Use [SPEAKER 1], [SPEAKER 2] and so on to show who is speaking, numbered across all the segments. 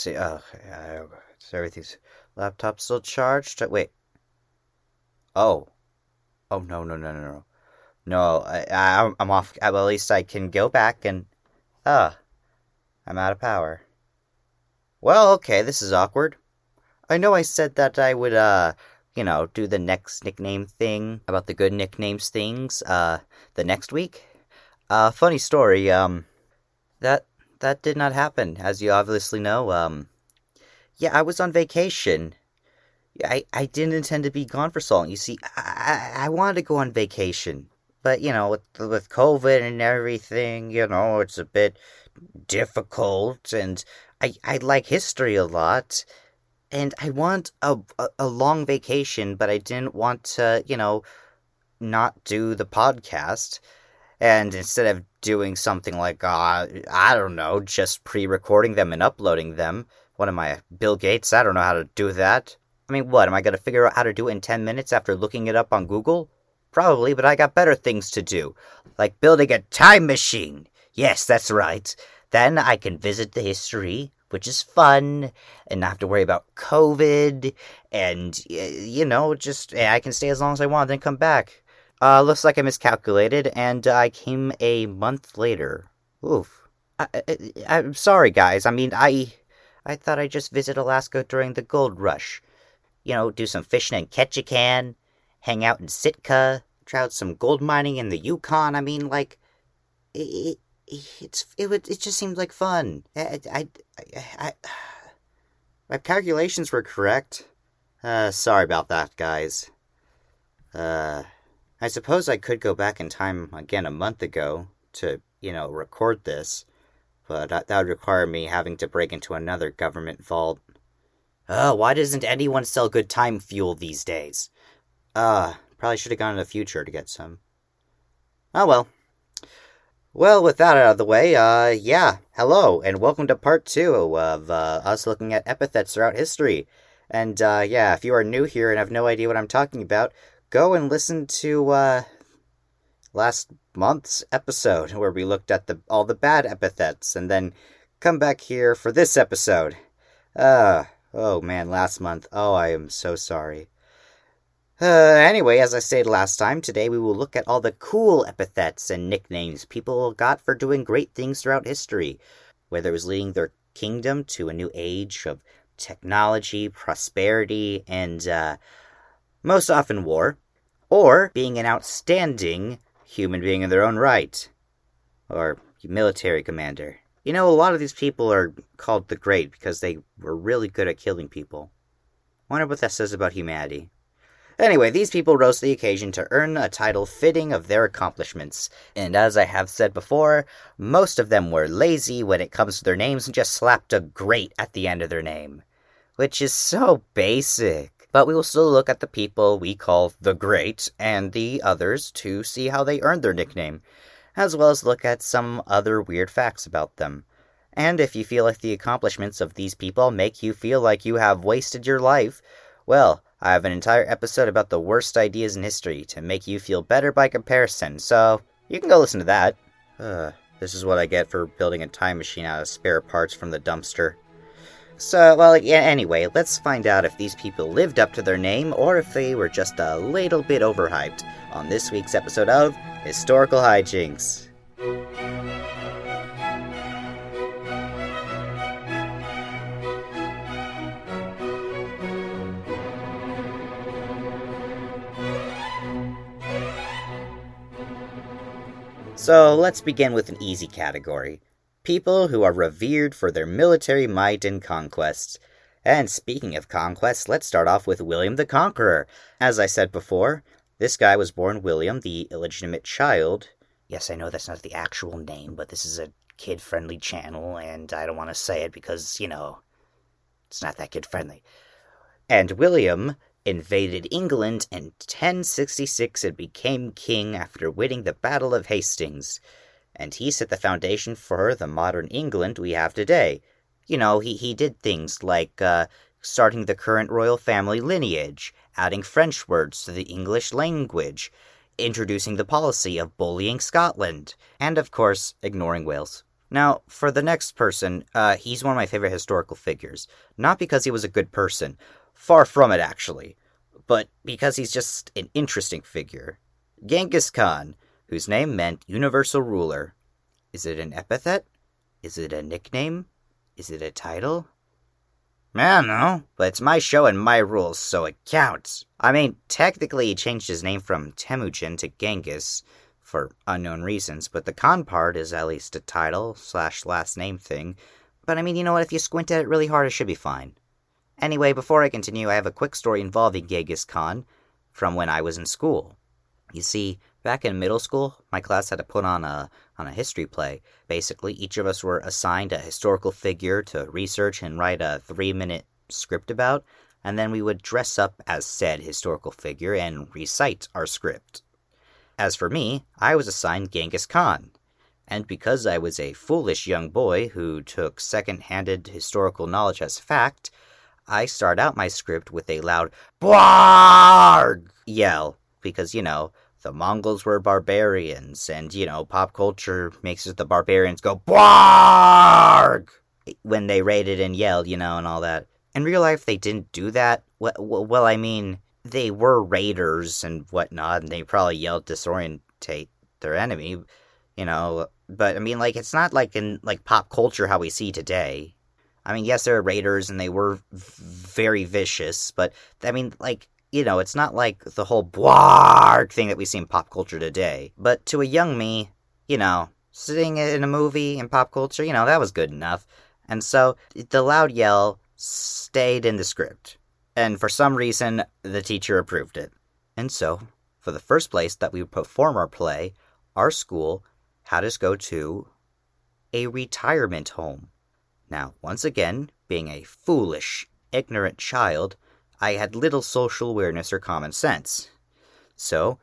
[SPEAKER 1] see. Oh, okay. So everything's laptop still charged. Wait. Oh. Oh no no no no no. No, I, I I'm off. At least I can go back and. Ah, I'm out of power. Well, okay, this is awkward. I know I said that I would, uh, you know, do the next nickname thing about the good nicknames things, uh, the next week. Uh, funny story, um, that, that did not happen, as you obviously know, um, yeah, I was on vacation. I, I didn't intend to be gone for so long. You see, I, I wanted to go on vacation, but, you know, with, with COVID and everything, you know, it's a bit difficult, and I, I like history a lot, and I want a, a, a long vacation, but I didn't want to, you know, not do the podcast. And instead of doing something like, uh, I don't know, just pre recording them and uploading them, what am I, Bill Gates? I don't know how to do that. I mean, what, am I going to figure out how to do it in 10 minutes after looking it up on Google? Probably, but I got better things to do, like building a time machine. Yes, that's right. Then I can visit the history, which is fun, and not have to worry about COVID, and, you know, just, I can stay as long as I want, then come back. Uh, looks like I miscalculated, and I came a month later. Oof. I, I, am sorry, guys. I mean, I, I thought I'd just visit Alaska during the gold rush. You know, do some fishing in Ketchikan, hang out in Sitka, try out some gold mining in the Yukon. I mean, like, it, it it's it would it just seemed like fun. I, I, I, I my calculations were correct. Uh, sorry about that, guys. Uh, I suppose I could go back in time again a month ago to, you know, record this, but that, that would require me having to break into another government vault. Oh, why doesn't anyone sell good time fuel these days? Uh, probably should have gone in the future to get some. Oh well. Well, with that out of the way, uh, yeah, hello, and welcome to part two of uh, us looking at epithets throughout history. And uh, yeah, if you are new here and have no idea what I'm talking about, go and listen to uh, last month's episode where we looked at the all the bad epithets, and then come back here for this episode. Uh, oh man, last month. Oh, I am so sorry. Uh, anyway, as I stated last time, today we will look at all the cool epithets and nicknames people got for doing great things throughout history, whether it was leading their kingdom to a new age of technology, prosperity, and uh, most often war, or being an outstanding human being in their own right, or military commander. You know, a lot of these people are called the Great because they were really good at killing people. Wonder what that says about humanity. Anyway, these people rose to the occasion to earn a title fitting of their accomplishments. And as I have said before, most of them were lazy when it comes to their names and just slapped a great at the end of their name. Which is so basic. But we will still look at the people we call the great and the others to see how they earned their nickname, as well as look at some other weird facts about them. And if you feel like the accomplishments of these people make you feel like you have wasted your life, well, I have an entire episode about the worst ideas in history to make you feel better by comparison, so you can go listen to that. Uh, this is what I get for building a time machine out of spare parts from the dumpster. So, well, yeah, anyway, let's find out if these people lived up to their name or if they were just a little bit overhyped on this week's episode of Historical Hijinks. So let's begin with an easy category people who are revered for their military might and conquests. And speaking of conquests, let's start off with William the Conqueror. As I said before, this guy was born William, the illegitimate child. Yes, I know that's not the actual name, but this is a kid friendly channel, and I don't want to say it because, you know, it's not that kid friendly. And William invaded England in 1066 and became king after winning the Battle of Hastings. And he set the foundation for the modern England we have today. You know, he, he did things like uh, starting the current royal family lineage, adding French words to the English language, introducing the policy of bullying Scotland, and of course, ignoring Wales. Now, for the next person, uh, he's one of my favorite historical figures. Not because he was a good person, far from it, actually, but because he's just an interesting figure. Genghis Khan, whose name meant universal ruler. Is it an epithet? Is it a nickname? Is it a title? I don't know, but it's my show and my rules, so it counts. I mean, technically, he changed his name from Temujin to Genghis for unknown reasons, but the Khan part is at least a title slash last name thing. But I mean, you know what? If you squint at it really hard, it should be fine. Anyway, before I continue, I have a quick story involving Genghis Khan from when I was in school. You see, back in middle school, my class had to put on a on a history play. Basically, each of us were assigned a historical figure to research and write a 3-minute script about, and then we would dress up as said historical figure and recite our script. As for me, I was assigned Genghis Khan. And because I was a foolish young boy who took second handed historical knowledge as fact, I start out my script with a loud Bwarg yell, because, you know, the Mongols were barbarians, and, you know, pop culture makes the barbarians go Bwarg when they raided and yelled, you know, and all that. In real life, they didn't do that. Well, well I mean, they were raiders and whatnot, and they probably yelled disorientate their enemy, you know. But I mean, like, it's not like in like pop culture how we see today. I mean, yes, they're raiders and they were very vicious, but I mean, like, you know, it's not like the whole bwarg thing that we see in pop culture today. But to a young me, you know, sitting in a movie in pop culture, you know, that was good enough. And so the loud yell stayed in the script. And for some reason, the teacher approved it. And so, for the first place that we would perform our play, our school had us go to a retirement home. Now, once again, being a foolish, ignorant child, I had little social awareness or common sense. So,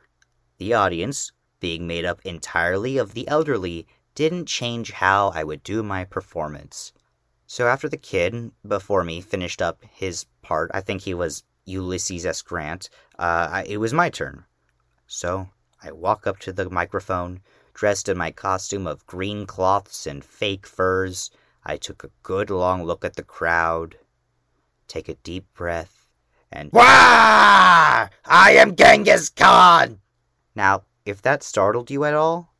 [SPEAKER 1] the audience, being made up entirely of the elderly, didn't change how I would do my performance. So after the kid before me finished up his part, I think he was Ulysses S. Grant, uh, I, it was my turn. So I walk up to the microphone, dressed in my costume of green cloths and fake furs. I took a good long look at the crowd, take a deep breath, and Wah! I am Genghis Khan! Now, if that startled you at all,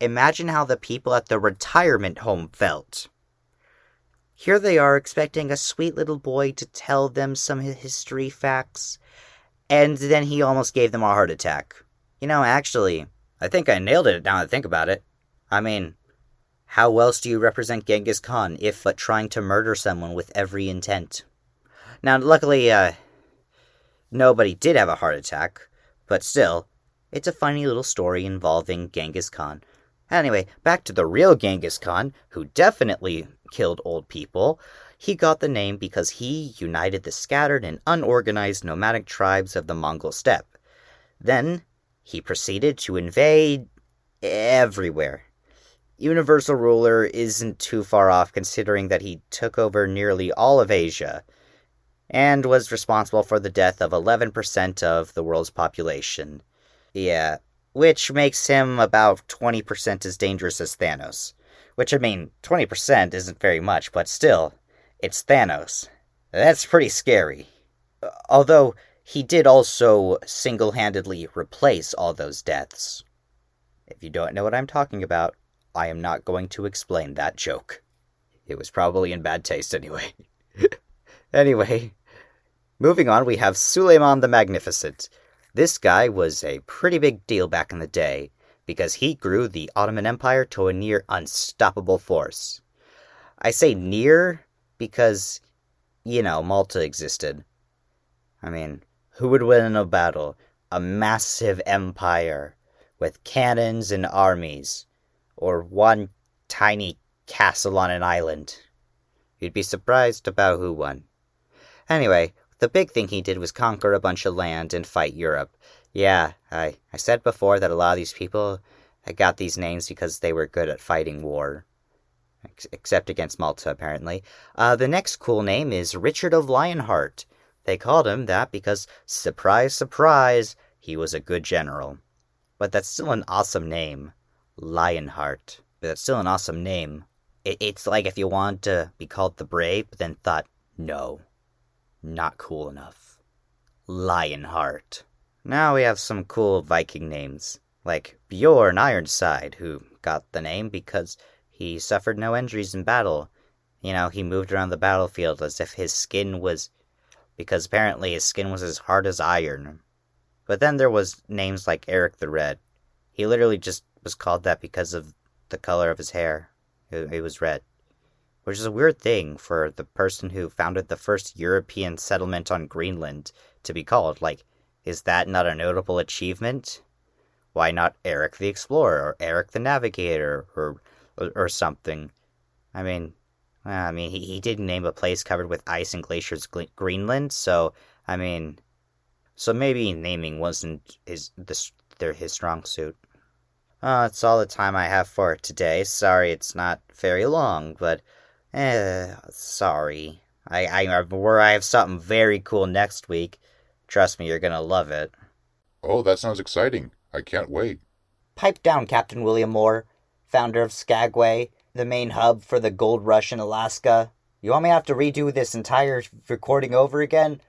[SPEAKER 1] imagine how the people at the retirement home felt. Here they are expecting a sweet little boy to tell them some history facts, and then he almost gave them a heart attack. You know, actually, I think I nailed it now I think about it. I mean, how else do you represent Genghis Khan if but trying to murder someone with every intent? Now, luckily, uh, Nobody did have a heart attack, but still, it's a funny little story involving Genghis Khan. Anyway, back to the real Genghis Khan, who definitely killed old people. He got the name because he united the scattered and unorganized nomadic tribes of the Mongol steppe. Then, he proceeded to invade everywhere. Universal ruler isn't too far off considering that he took over nearly all of Asia and was responsible for the death of 11% of the world's population. Yeah, which makes him about 20% as dangerous as Thanos. Which, I mean, 20% isn't very much, but still, it's Thanos. That's pretty scary. Although, he did also single handedly replace all those deaths. If you don't know what I'm talking about, I am not going to explain that joke. It was probably in bad taste anyway. anyway, Moving on, we have Suleiman the Magnificent. This guy was a pretty big deal back in the day because he grew the Ottoman Empire to a near unstoppable force. I say near because, you know, Malta existed. I mean, who would win in a battle? A massive empire with cannons and armies, or one tiny castle on an island? You'd be surprised about who won. Anyway, the big thing he did was conquer a bunch of land and fight Europe. Yeah, I, I said before that a lot of these people got these names because they were good at fighting war. Ex- except against Malta, apparently. Uh, the next cool name is Richard of Lionheart. They called him that because, surprise, surprise, he was a good general. But that's still an awesome name. Lionheart. But that's still an awesome name. It, it's like if you wanted to be called the Brave, but then thought, no, not cool enough. Lionheart. Now we have some cool Viking names, like Bjorn Ironside, who got the name because he suffered no injuries in battle. You know, he moved around the battlefield as if his skin was. because apparently his skin was as hard as iron. But then there was names like Eric the Red. He literally just was called that because of the color of his hair. It, it was red. Which is a weird thing for the person who founded the first European settlement on Greenland to be called. Like, is that not a notable achievement? Why not Eric the Explorer or Eric the Navigator or or, or something? I mean, I mean, he, he did name a place covered with ice and glaciers, Greenland. So, I mean, so maybe naming wasn't his this their his strong suit. Uh, that's all the time I have for today. Sorry, it's not very long, but eh, sorry. I I where I have something very cool next week. Trust me, you're gonna love it.
[SPEAKER 2] Oh, that sounds exciting. I can't wait.
[SPEAKER 1] Pipe down, Captain William Moore, founder of Skagway, the main hub for the gold rush in Alaska. You want me to have to redo this entire recording over again?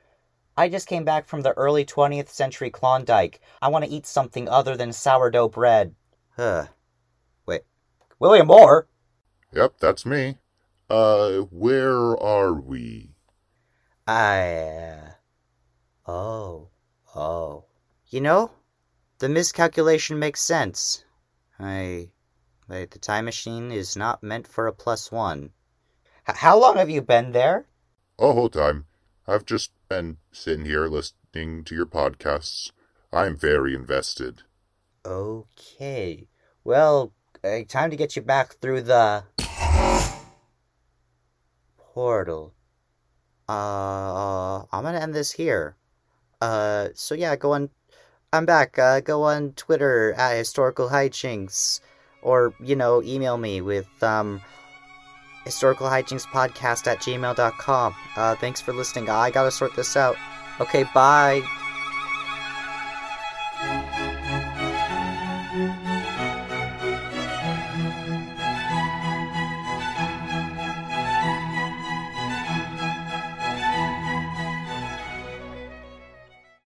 [SPEAKER 1] I just came back from the early 20th century Klondike. I want to eat something other than sourdough bread. Huh. Wait. William Moore?
[SPEAKER 2] Yep, that's me. Uh, where are we?
[SPEAKER 1] I. Uh... Oh, oh. You know, the miscalculation makes sense. I. the time machine is not meant for a plus one. H- how long have you been there?
[SPEAKER 2] A whole time. I've just been sitting here listening to your podcasts. I'm very invested.
[SPEAKER 1] Okay. Well, uh, time to get you back through the portal. Uh, I'm gonna end this here. Uh, so yeah, go on. I'm back. Uh, go on Twitter at historical hijinks, or you know, email me with um, historical hijinks podcast at gmail.com. Uh, thanks for listening. I gotta sort this out. Okay, bye.